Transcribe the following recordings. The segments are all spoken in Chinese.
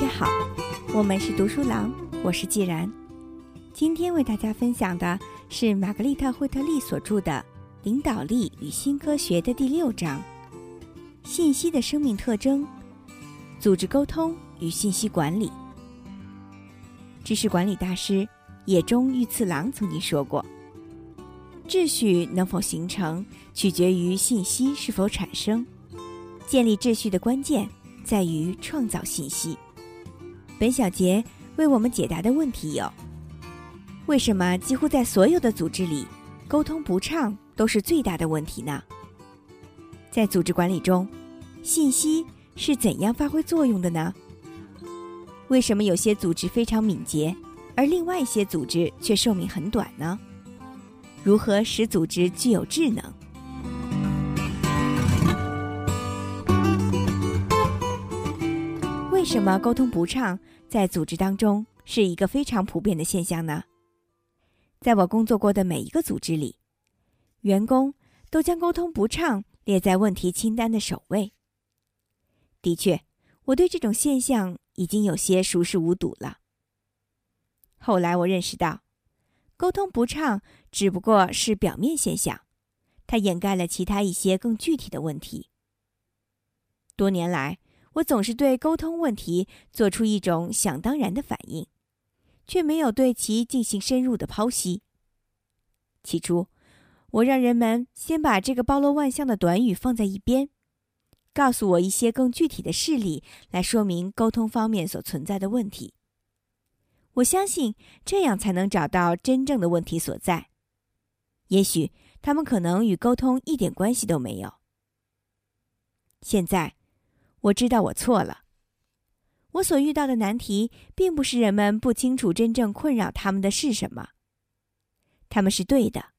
家好，我们是读书郎，我是既然。今天为大家分享的是玛格丽特·惠特利所著的《领导力与新科学》的第六章：信息的生命特征、组织沟通与信息管理。知识管理大师野中裕次郎曾经说过：“秩序能否形成，取决于信息是否产生。建立秩序的关键在于创造信息。”本小节为我们解答的问题有：为什么几乎在所有的组织里，沟通不畅都是最大的问题呢？在组织管理中，信息是怎样发挥作用的呢？为什么有些组织非常敏捷，而另外一些组织却寿命很短呢？如何使组织具有智能？什么沟通不畅在组织当中是一个非常普遍的现象呢？在我工作过的每一个组织里，员工都将沟通不畅列在问题清单的首位。的确，我对这种现象已经有些熟视无睹了。后来我认识到，沟通不畅只不过是表面现象，它掩盖了其他一些更具体的问题。多年来，我总是对沟通问题做出一种想当然的反应，却没有对其进行深入的剖析。起初，我让人们先把这个包罗万象的短语放在一边，告诉我一些更具体的事例来说明沟通方面所存在的问题。我相信这样才能找到真正的问题所在。也许他们可能与沟通一点关系都没有。现在。我知道我错了。我所遇到的难题，并不是人们不清楚真正困扰他们的是什么。他们是对的，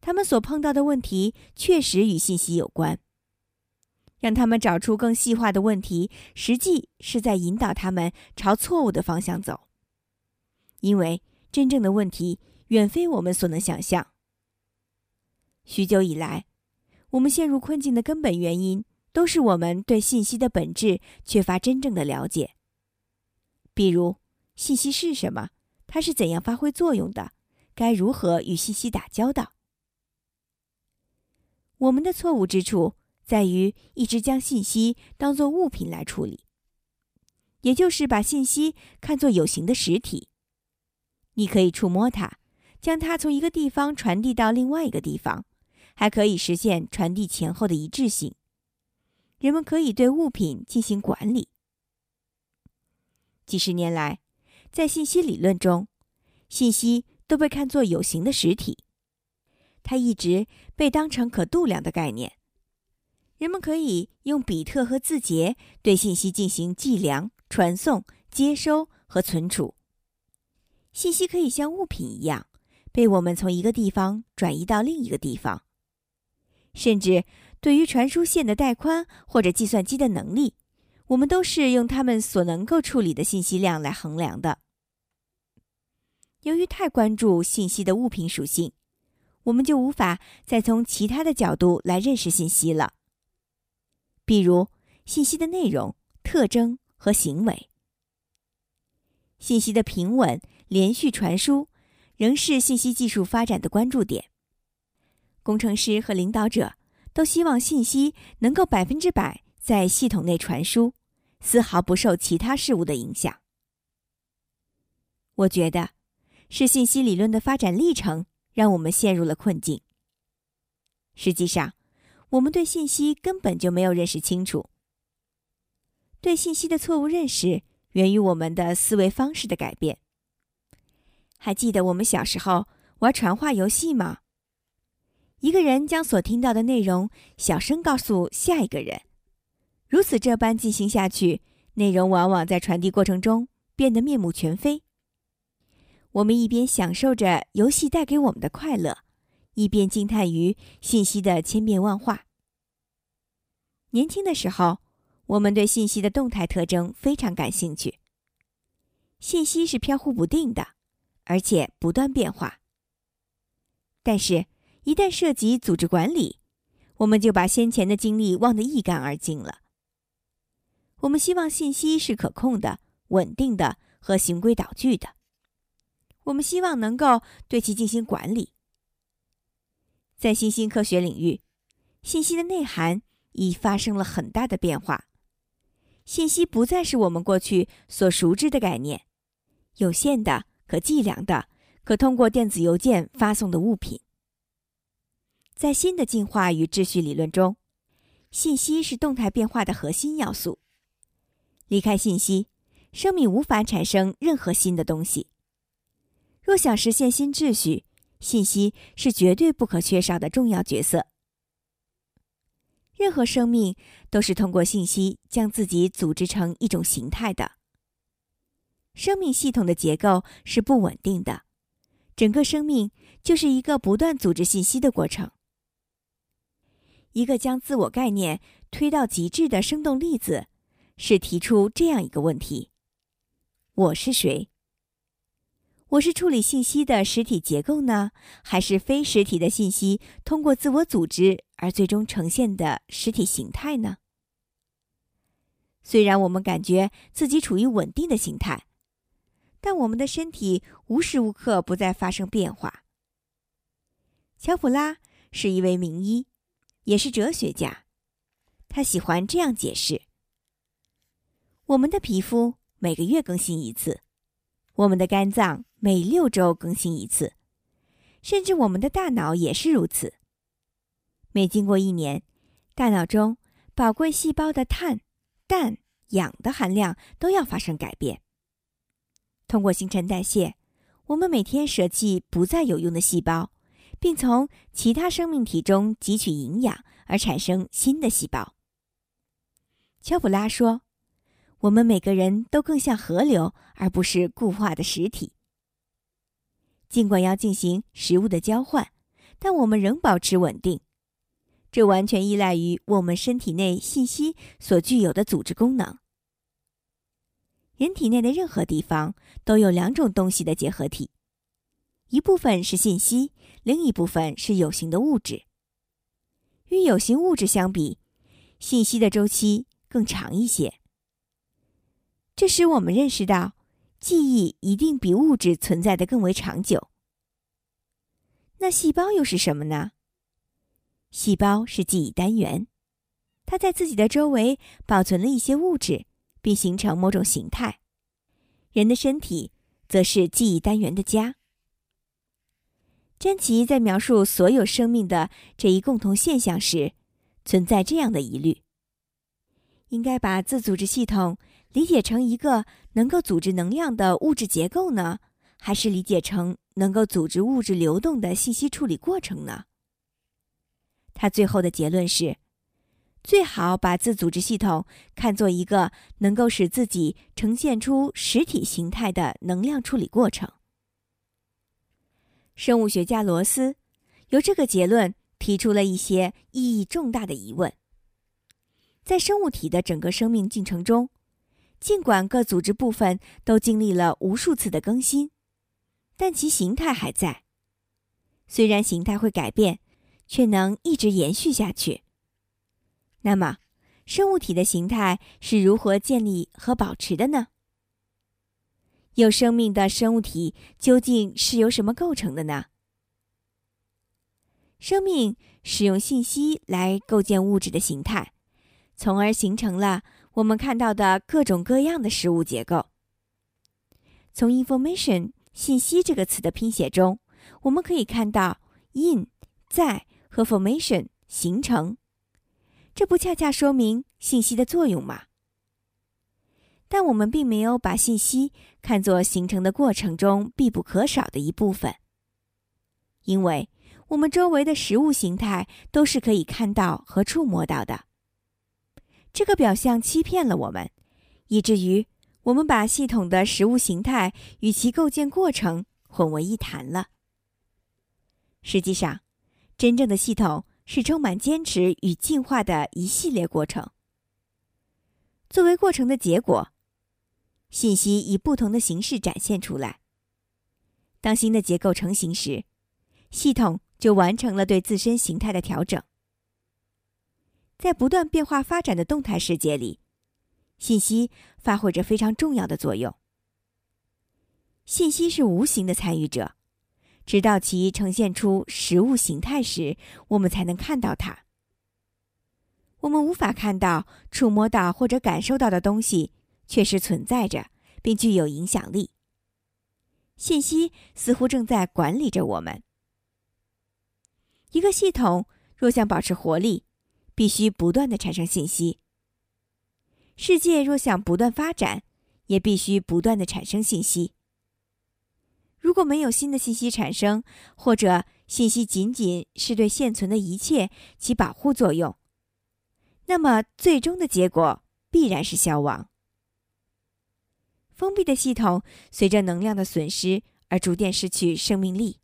他们所碰到的问题确实与信息有关。让他们找出更细化的问题，实际是在引导他们朝错误的方向走。因为真正的问题远非我们所能想象。许久以来，我们陷入困境的根本原因。都是我们对信息的本质缺乏真正的了解。比如，信息是什么？它是怎样发挥作用的？该如何与信息打交道？我们的错误之处在于一直将信息当作物品来处理，也就是把信息看作有形的实体。你可以触摸它，将它从一个地方传递到另外一个地方，还可以实现传递前后的一致性。人们可以对物品进行管理。几十年来，在信息理论中，信息都被看作有形的实体，它一直被当成可度量的概念。人们可以用比特和字节对信息进行计量、传送、接收和存储。信息可以像物品一样，被我们从一个地方转移到另一个地方，甚至。对于传输线的带宽或者计算机的能力，我们都是用他们所能够处理的信息量来衡量的。由于太关注信息的物品属性，我们就无法再从其他的角度来认识信息了。比如，信息的内容、特征和行为。信息的平稳、连续传输仍是信息技术发展的关注点。工程师和领导者。都希望信息能够百分之百在系统内传输，丝毫不受其他事物的影响。我觉得，是信息理论的发展历程让我们陷入了困境。实际上，我们对信息根本就没有认识清楚。对信息的错误认识源于我们的思维方式的改变。还记得我们小时候玩传话游戏吗？一个人将所听到的内容小声告诉下一个人，如此这般进行下去，内容往往在传递过程中变得面目全非。我们一边享受着游戏带给我们的快乐，一边惊叹于信息的千变万化。年轻的时候，我们对信息的动态特征非常感兴趣。信息是飘忽不定的，而且不断变化。但是。一旦涉及组织管理，我们就把先前的经历忘得一干二净了。我们希望信息是可控的、稳定的和循规蹈矩的。我们希望能够对其进行管理。在新兴科学领域，信息的内涵已发生了很大的变化。信息不再是我们过去所熟知的概念，有限的、可计量的、可通过电子邮件发送的物品。在新的进化与秩序理论中，信息是动态变化的核心要素。离开信息，生命无法产生任何新的东西。若想实现新秩序，信息是绝对不可缺少的重要角色。任何生命都是通过信息将自己组织成一种形态的。生命系统的结构是不稳定的，整个生命就是一个不断组织信息的过程。一个将自我概念推到极致的生动例子，是提出这样一个问题：我是谁？我是处理信息的实体结构呢，还是非实体的信息通过自我组织而最终呈现的实体形态呢？虽然我们感觉自己处于稳定的形态，但我们的身体无时无刻不在发生变化。乔普拉是一位名医。也是哲学家，他喜欢这样解释：我们的皮肤每个月更新一次，我们的肝脏每六周更新一次，甚至我们的大脑也是如此。每经过一年，大脑中宝贵细胞的碳、氮、氧的含量都要发生改变。通过新陈代谢，我们每天舍弃不再有用的细胞。并从其他生命体中汲取营养，而产生新的细胞。乔普拉说：“我们每个人都更像河流，而不是固化的实体。尽管要进行食物的交换，但我们仍保持稳定。这完全依赖于我们身体内信息所具有的组织功能。人体内的任何地方都有两种东西的结合体。”一部分是信息，另一部分是有形的物质。与有形物质相比，信息的周期更长一些。这使我们认识到，记忆一定比物质存在的更为长久。那细胞又是什么呢？细胞是记忆单元，它在自己的周围保存了一些物质，并形成某种形态。人的身体则是记忆单元的家。詹奇在描述所有生命的这一共同现象时，存在这样的疑虑：应该把自组织系统理解成一个能够组织能量的物质结构呢，还是理解成能够组织物质流动的信息处理过程呢？他最后的结论是：最好把自组织系统看作一个能够使自己呈现出实体形态的能量处理过程。生物学家罗斯由这个结论提出了一些意义重大的疑问。在生物体的整个生命进程中，尽管各组织部分都经历了无数次的更新，但其形态还在。虽然形态会改变，却能一直延续下去。那么，生物体的形态是如何建立和保持的呢？有生命的生物体究竟是由什么构成的呢？生命使用信息来构建物质的形态，从而形成了我们看到的各种各样的食物结构。从 “information” 信息这个词的拼写中，我们可以看到 “in” 在和 “formation” 形成，这不恰恰说明信息的作用吗？但我们并没有把信息看作形成的过程中必不可少的一部分，因为我们周围的食物形态都是可以看到和触摸到的。这个表象欺骗了我们，以至于我们把系统的食物形态与其构建过程混为一谈了。实际上，真正的系统是充满坚持与进化的一系列过程。作为过程的结果。信息以不同的形式展现出来。当新的结构成型时，系统就完成了对自身形态的调整。在不断变化发展的动态世界里，信息发挥着非常重要的作用。信息是无形的参与者，直到其呈现出实物形态时，我们才能看到它。我们无法看到、触摸到或者感受到的东西，确实存在着，并具有影响力。信息似乎正在管理着我们。一个系统若想保持活力，必须不断的产生信息。世界若想不断发展，也必须不断的产生信息。如果没有新的信息产生，或者信息仅仅是对现存的一切起保护作用，那么最终的结果必然是消亡。封闭的系统随着能量的损失而逐渐失去生命力，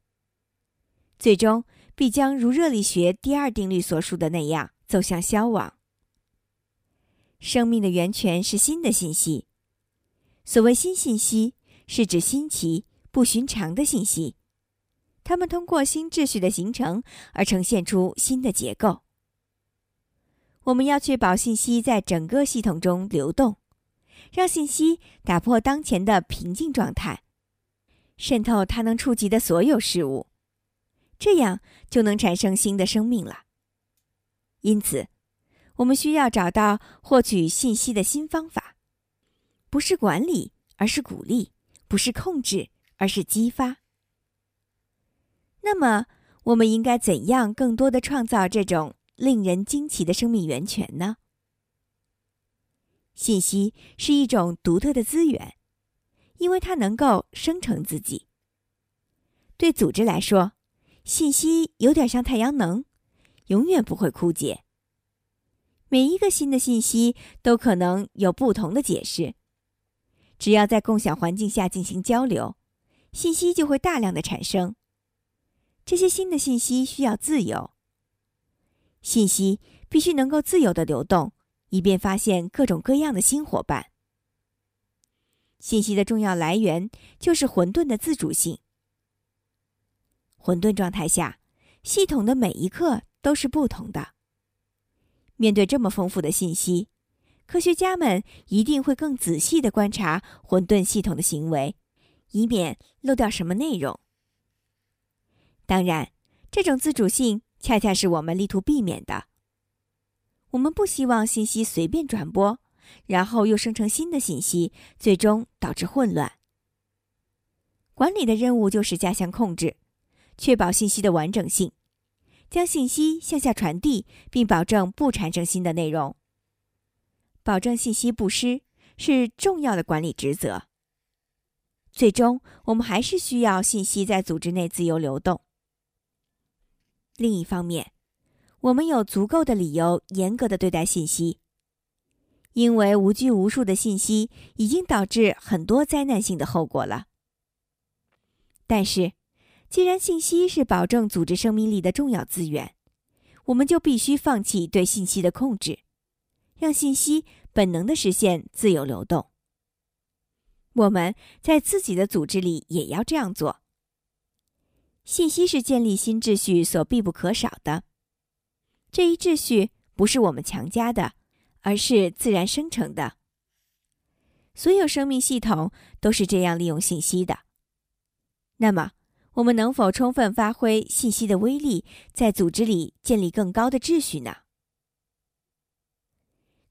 最终必将如热力学第二定律所述的那样走向消亡。生命的源泉是新的信息，所谓新信息，是指新奇。不寻常的信息，它们通过新秩序的形成而呈现出新的结构。我们要确保信息在整个系统中流动，让信息打破当前的平静状态，渗透它能触及的所有事物，这样就能产生新的生命了。因此，我们需要找到获取信息的新方法，不是管理，而是鼓励；不是控制。而是激发。那么，我们应该怎样更多的创造这种令人惊奇的生命源泉呢？信息是一种独特的资源，因为它能够生成自己。对组织来说，信息有点像太阳能，永远不会枯竭。每一个新的信息都可能有不同的解释，只要在共享环境下进行交流。信息就会大量的产生。这些新的信息需要自由。信息必须能够自由的流动，以便发现各种各样的新伙伴。信息的重要来源就是混沌的自主性。混沌状态下，系统的每一刻都是不同的。面对这么丰富的信息，科学家们一定会更仔细的观察混沌系统的行为。以免漏掉什么内容。当然，这种自主性恰恰是我们力图避免的。我们不希望信息随便传播，然后又生成新的信息，最终导致混乱。管理的任务就是加强控制，确保信息的完整性，将信息向下传递，并保证不产生新的内容。保证信息不失是重要的管理职责。最终，我们还是需要信息在组织内自由流动。另一方面，我们有足够的理由严格的对待信息，因为无拘无束的信息已经导致很多灾难性的后果了。但是，既然信息是保证组织生命力的重要资源，我们就必须放弃对信息的控制，让信息本能的实现自由流动。我们在自己的组织里也要这样做。信息是建立新秩序所必不可少的。这一秩序不是我们强加的，而是自然生成的。所有生命系统都是这样利用信息的。那么，我们能否充分发挥信息的威力，在组织里建立更高的秩序呢？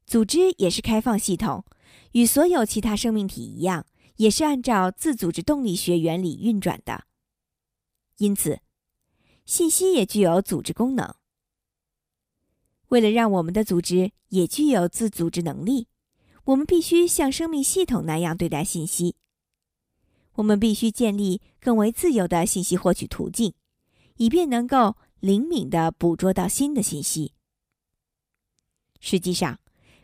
组织也是开放系统，与所有其他生命体一样。也是按照自组织动力学原理运转的，因此，信息也具有组织功能。为了让我们的组织也具有自组织能力，我们必须像生命系统那样对待信息。我们必须建立更为自由的信息获取途径，以便能够灵敏地捕捉到新的信息。实际上，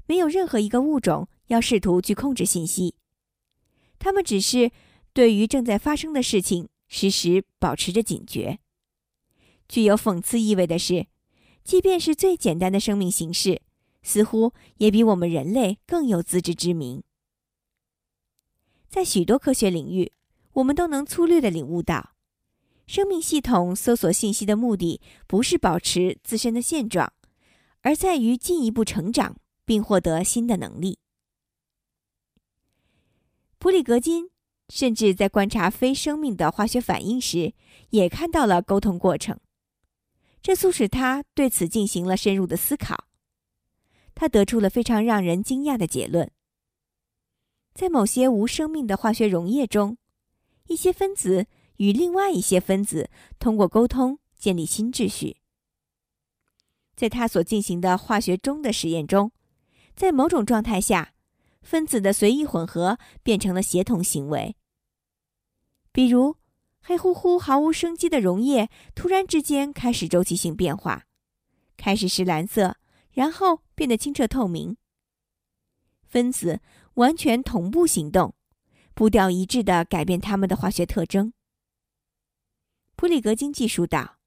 没有任何一个物种要试图去控制信息。他们只是对于正在发生的事情时时保持着警觉。具有讽刺意味的是，即便是最简单的生命形式，似乎也比我们人类更有自知之明。在许多科学领域，我们都能粗略地领悟到，生命系统搜索信息的目的不是保持自身的现状，而在于进一步成长并获得新的能力。普里格金甚至在观察非生命的化学反应时，也看到了沟通过程，这促使他对此进行了深入的思考。他得出了非常让人惊讶的结论：在某些无生命的化学溶液中，一些分子与另外一些分子通过沟通建立新秩序。在他所进行的化学中的实验中，在某种状态下。分子的随意混合变成了协同行为。比如，黑乎乎、毫无生机的溶液突然之间开始周期性变化，开始是蓝色，然后变得清澈透明。分子完全同步行动，步调一致地改变它们的化学特征。普里格金记述道：“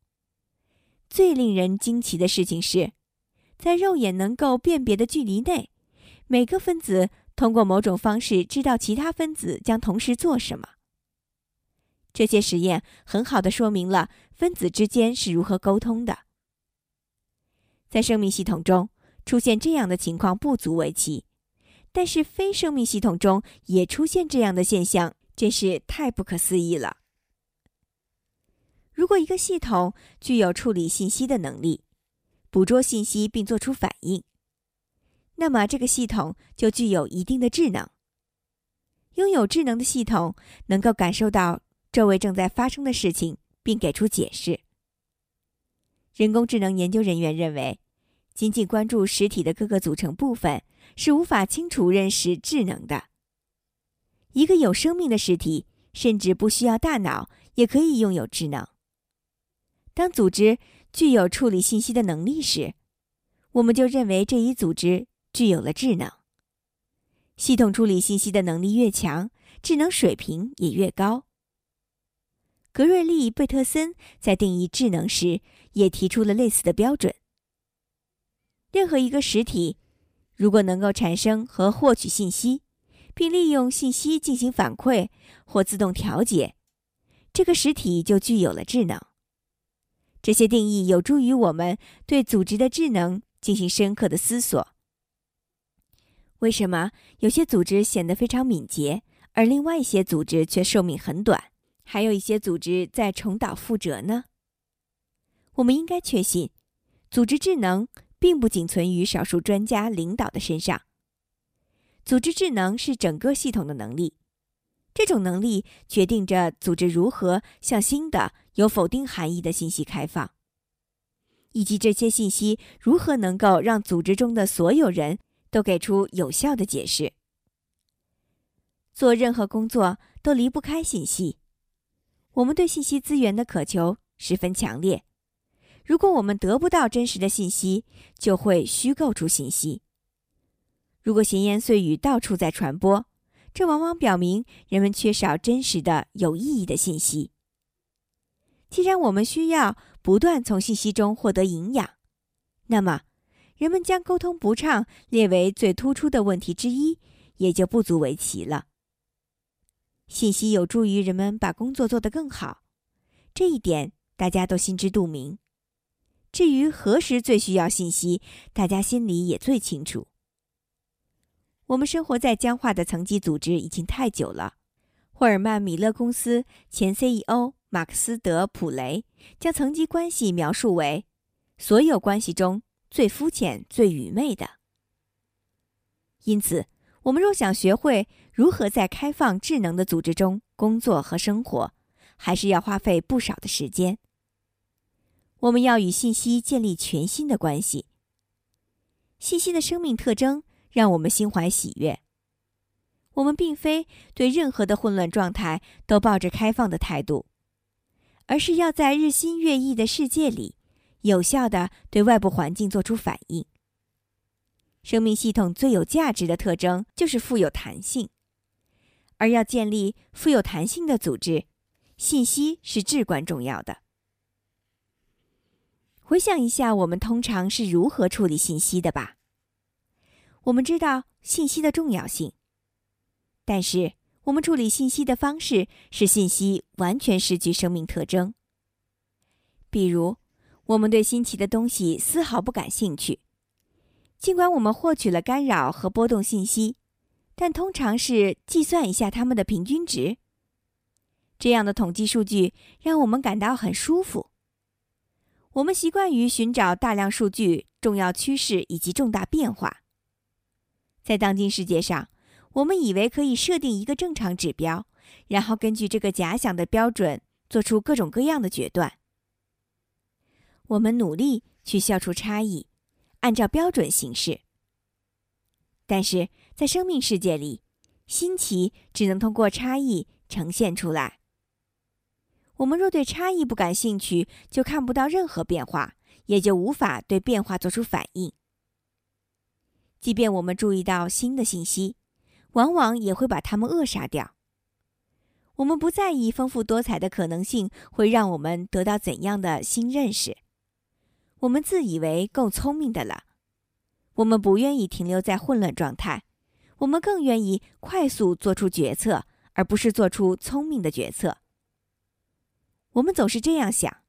最令人惊奇的事情是，在肉眼能够辨别的距离内，每个分子。”通过某种方式知道其他分子将同时做什么。这些实验很好的说明了分子之间是如何沟通的。在生命系统中出现这样的情况不足为奇，但是非生命系统中也出现这样的现象，真是太不可思议了。如果一个系统具有处理信息的能力，捕捉信息并做出反应。那么，这个系统就具有一定的智能。拥有智能的系统能够感受到周围正在发生的事情，并给出解释。人工智能研究人员认为，仅仅关注实体的各个组成部分是无法清楚认识智能的。一个有生命的实体甚至不需要大脑，也可以拥有智能。当组织具有处理信息的能力时，我们就认为这一组织。具有了智能，系统处理信息的能力越强，智能水平也越高。格瑞利·贝特森在定义智能时也提出了类似的标准：任何一个实体，如果能够产生和获取信息，并利用信息进行反馈或自动调节，这个实体就具有了智能。这些定义有助于我们对组织的智能进行深刻的思索。为什么有些组织显得非常敏捷，而另外一些组织却寿命很短？还有一些组织在重蹈覆辙呢？我们应该确信，组织智能并不仅存于少数专家领导的身上。组织智能是整个系统的能力，这种能力决定着组织如何向新的有否定含义的信息开放，以及这些信息如何能够让组织中的所有人。都给出有效的解释。做任何工作都离不开信息，我们对信息资源的渴求十分强烈。如果我们得不到真实的信息，就会虚构出信息。如果闲言碎语到处在传播，这往往表明人们缺少真实的、有意义的信息。既然我们需要不断从信息中获得营养，那么。人们将沟通不畅列为最突出的问题之一，也就不足为奇了。信息有助于人们把工作做得更好，这一点大家都心知肚明。至于何时最需要信息，大家心里也最清楚。我们生活在僵化的层级组织已经太久了。霍尔曼米勒公司前 CEO 马克思德普雷将层级关系描述为所有关系中。最肤浅、最愚昧的。因此，我们若想学会如何在开放、智能的组织中工作和生活，还是要花费不少的时间。我们要与信息建立全新的关系。信息的生命特征让我们心怀喜悦。我们并非对任何的混乱状态都抱着开放的态度，而是要在日新月异的世界里。有效的对外部环境做出反应。生命系统最有价值的特征就是富有弹性，而要建立富有弹性的组织，信息是至关重要的。回想一下，我们通常是如何处理信息的吧？我们知道信息的重要性，但是我们处理信息的方式使信息完全失去生命特征，比如。我们对新奇的东西丝毫不感兴趣，尽管我们获取了干扰和波动信息，但通常是计算一下它们的平均值。这样的统计数据让我们感到很舒服。我们习惯于寻找大量数据、重要趋势以及重大变化。在当今世界上，我们以为可以设定一个正常指标，然后根据这个假想的标准做出各种各样的决断。我们努力去消除差异，按照标准行事。但是在生命世界里，新奇只能通过差异呈现出来。我们若对差异不感兴趣，就看不到任何变化，也就无法对变化做出反应。即便我们注意到新的信息，往往也会把它们扼杀掉。我们不在意丰富多彩的可能性会让我们得到怎样的新认识。我们自以为够聪明的了，我们不愿意停留在混乱状态，我们更愿意快速做出决策，而不是做出聪明的决策。我们总是这样想：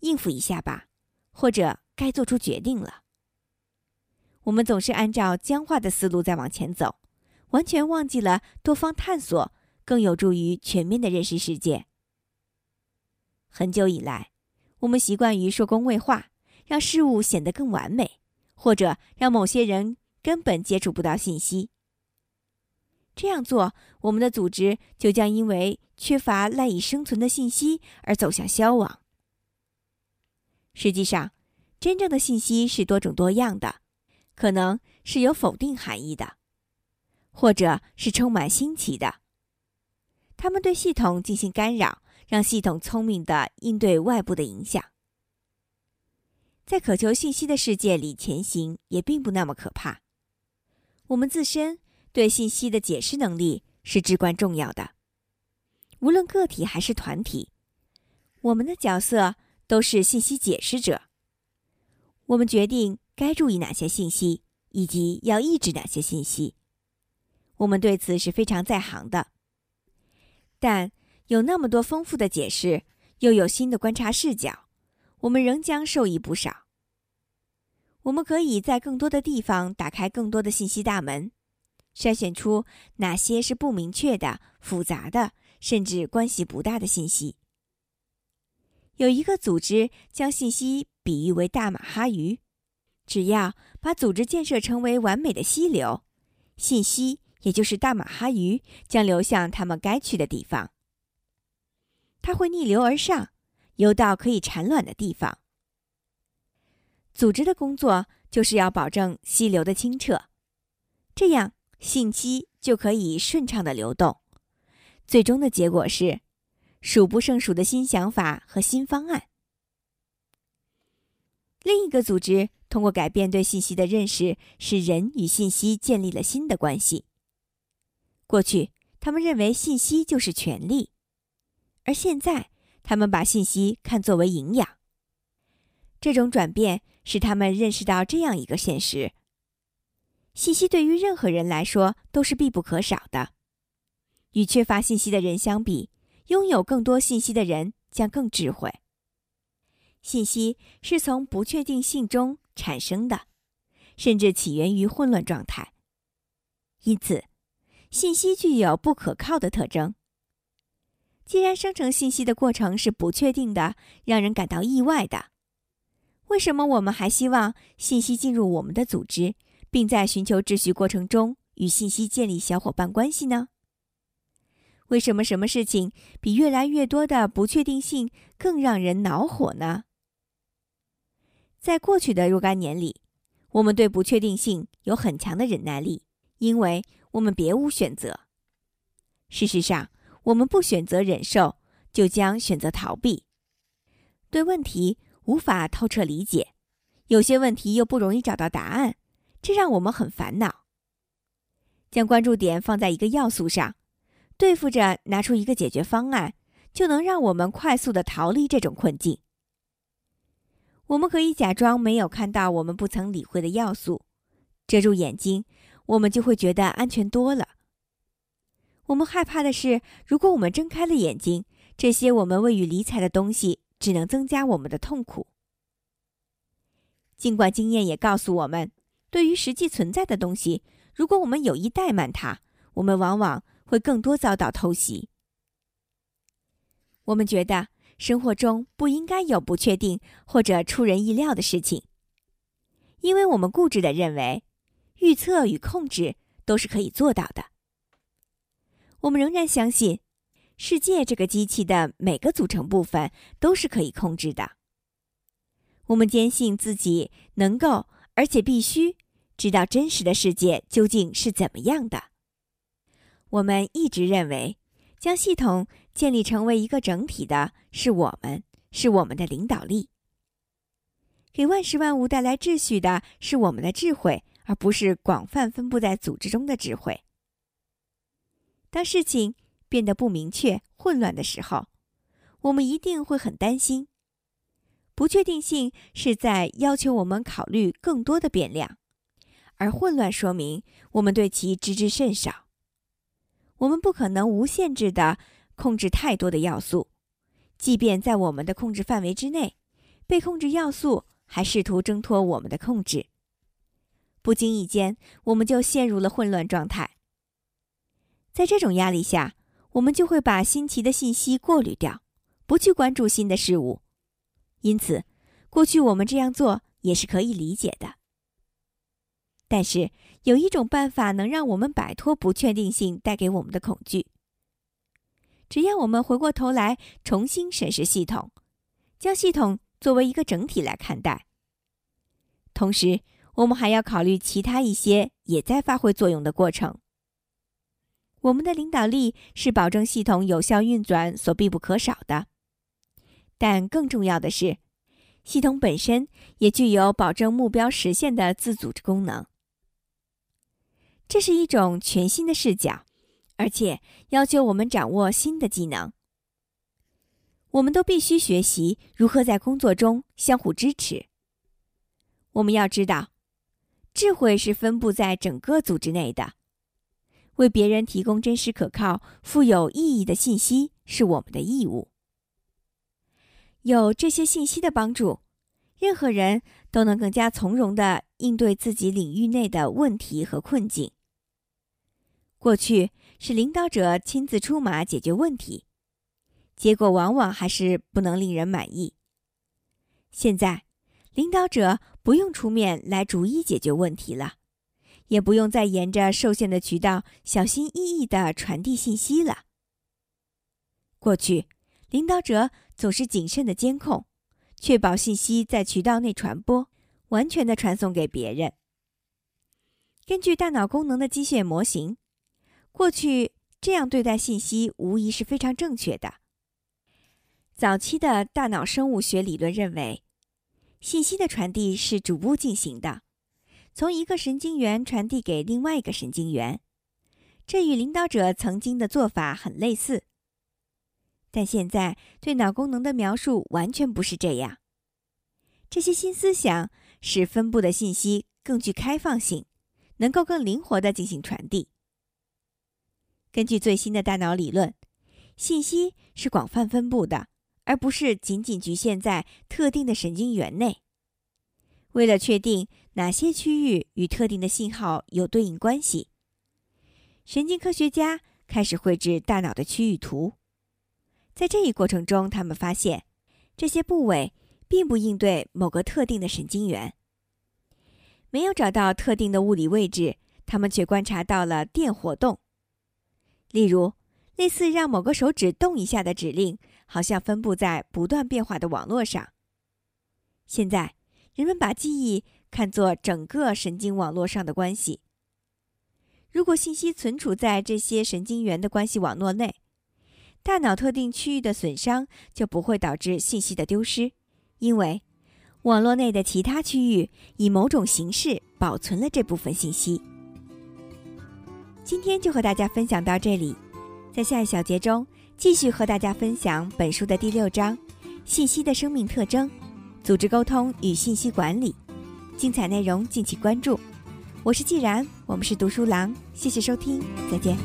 应付一下吧，或者该做出决定了。我们总是按照僵化的思路在往前走，完全忘记了多方探索更有助于全面的认识世界。很久以来，我们习惯于说恭维话，让事物显得更完美，或者让某些人根本接触不到信息。这样做，我们的组织就将因为缺乏赖以生存的信息而走向消亡。实际上，真正的信息是多种多样的，可能是有否定含义的，或者是充满新奇的。他们对系统进行干扰，让系统聪明的应对外部的影响。在渴求信息的世界里前行，也并不那么可怕。我们自身。对信息的解释能力是至关重要的。无论个体还是团体，我们的角色都是信息解释者。我们决定该注意哪些信息，以及要抑制哪些信息。我们对此是非常在行的。但有那么多丰富的解释，又有新的观察视角，我们仍将受益不少。我们可以在更多的地方打开更多的信息大门。筛选出哪些是不明确的、复杂的，甚至关系不大的信息。有一个组织将信息比喻为大马哈鱼，只要把组织建设成为完美的溪流，信息也就是大马哈鱼将流向他们该去的地方。它会逆流而上，游到可以产卵的地方。组织的工作就是要保证溪流的清澈，这样。信息就可以顺畅的流动，最终的结果是数不胜数的新想法和新方案。另一个组织通过改变对信息的认识，使人与信息建立了新的关系。过去，他们认为信息就是权利，而现在，他们把信息看作为营养。这种转变使他们认识到这样一个现实。信息对于任何人来说都是必不可少的。与缺乏信息的人相比，拥有更多信息的人将更智慧。信息是从不确定性中产生的，甚至起源于混乱状态。因此，信息具有不可靠的特征。既然生成信息的过程是不确定的，让人感到意外的，为什么我们还希望信息进入我们的组织？并在寻求秩序过程中与信息建立小伙伴关系呢？为什么什么事情比越来越多的不确定性更让人恼火呢？在过去的若干年里，我们对不确定性有很强的忍耐力，因为我们别无选择。事实上，我们不选择忍受，就将选择逃避。对问题无法透彻理解，有些问题又不容易找到答案。这让我们很烦恼。将关注点放在一个要素上，对付着拿出一个解决方案，就能让我们快速的逃离这种困境。我们可以假装没有看到我们不曾理会的要素，遮住眼睛，我们就会觉得安全多了。我们害怕的是，如果我们睁开了眼睛，这些我们未予理睬的东西只能增加我们的痛苦。尽管经验也告诉我们。对于实际存在的东西，如果我们有意怠慢它，我们往往会更多遭到偷袭。我们觉得生活中不应该有不确定或者出人意料的事情，因为我们固执的认为，预测与控制都是可以做到的。我们仍然相信，世界这个机器的每个组成部分都是可以控制的。我们坚信自己能够，而且必须。知道真实的世界究竟是怎么样的。我们一直认为，将系统建立成为一个整体的是我们，是我们的领导力。给万事万物带来秩序的是我们的智慧，而不是广泛分布在组织中的智慧。当事情变得不明确、混乱的时候，我们一定会很担心。不确定性是在要求我们考虑更多的变量。而混乱说明我们对其知之甚少。我们不可能无限制的控制太多的要素，即便在我们的控制范围之内，被控制要素还试图挣脱我们的控制。不经意间，我们就陷入了混乱状态。在这种压力下，我们就会把新奇的信息过滤掉，不去关注新的事物。因此，过去我们这样做也是可以理解的。但是有一种办法能让我们摆脱不确定性带给我们的恐惧。只要我们回过头来重新审视系统，将系统作为一个整体来看待，同时我们还要考虑其他一些也在发挥作用的过程。我们的领导力是保证系统有效运转所必不可少的，但更重要的是，系统本身也具有保证目标实现的自组织功能。这是一种全新的视角，而且要求我们掌握新的技能。我们都必须学习如何在工作中相互支持。我们要知道，智慧是分布在整个组织内的。为别人提供真实、可靠、富有意义的信息是我们的义务。有这些信息的帮助，任何人都能更加从容的应对自己领域内的问题和困境。过去是领导者亲自出马解决问题，结果往往还是不能令人满意。现在，领导者不用出面来逐一解决问题了，也不用再沿着受限的渠道小心翼翼地传递信息了。过去，领导者总是谨慎的监控，确保信息在渠道内传播，完全的传送给别人。根据大脑功能的机械模型。过去这样对待信息无疑是非常正确的。早期的大脑生物学理论认为，信息的传递是逐步进行的，从一个神经元传递给另外一个神经元，这与领导者曾经的做法很类似。但现在对脑功能的描述完全不是这样。这些新思想使分布的信息更具开放性，能够更灵活地进行传递。根据最新的大脑理论，信息是广泛分布的，而不是仅仅局限在特定的神经元内。为了确定哪些区域与特定的信号有对应关系，神经科学家开始绘制大脑的区域图。在这一过程中，他们发现这些部位并不应对某个特定的神经元，没有找到特定的物理位置，他们却观察到了电活动。例如，类似让某个手指动一下的指令，好像分布在不断变化的网络上。现在，人们把记忆看作整个神经网络上的关系。如果信息存储在这些神经元的关系网络内，大脑特定区域的损伤就不会导致信息的丢失，因为网络内的其他区域以某种形式保存了这部分信息。今天就和大家分享到这里，在下一小节中继续和大家分享本书的第六章《信息的生命特征：组织沟通与信息管理》。精彩内容敬请关注。我是既然，我们是读书郎，谢谢收听，再见。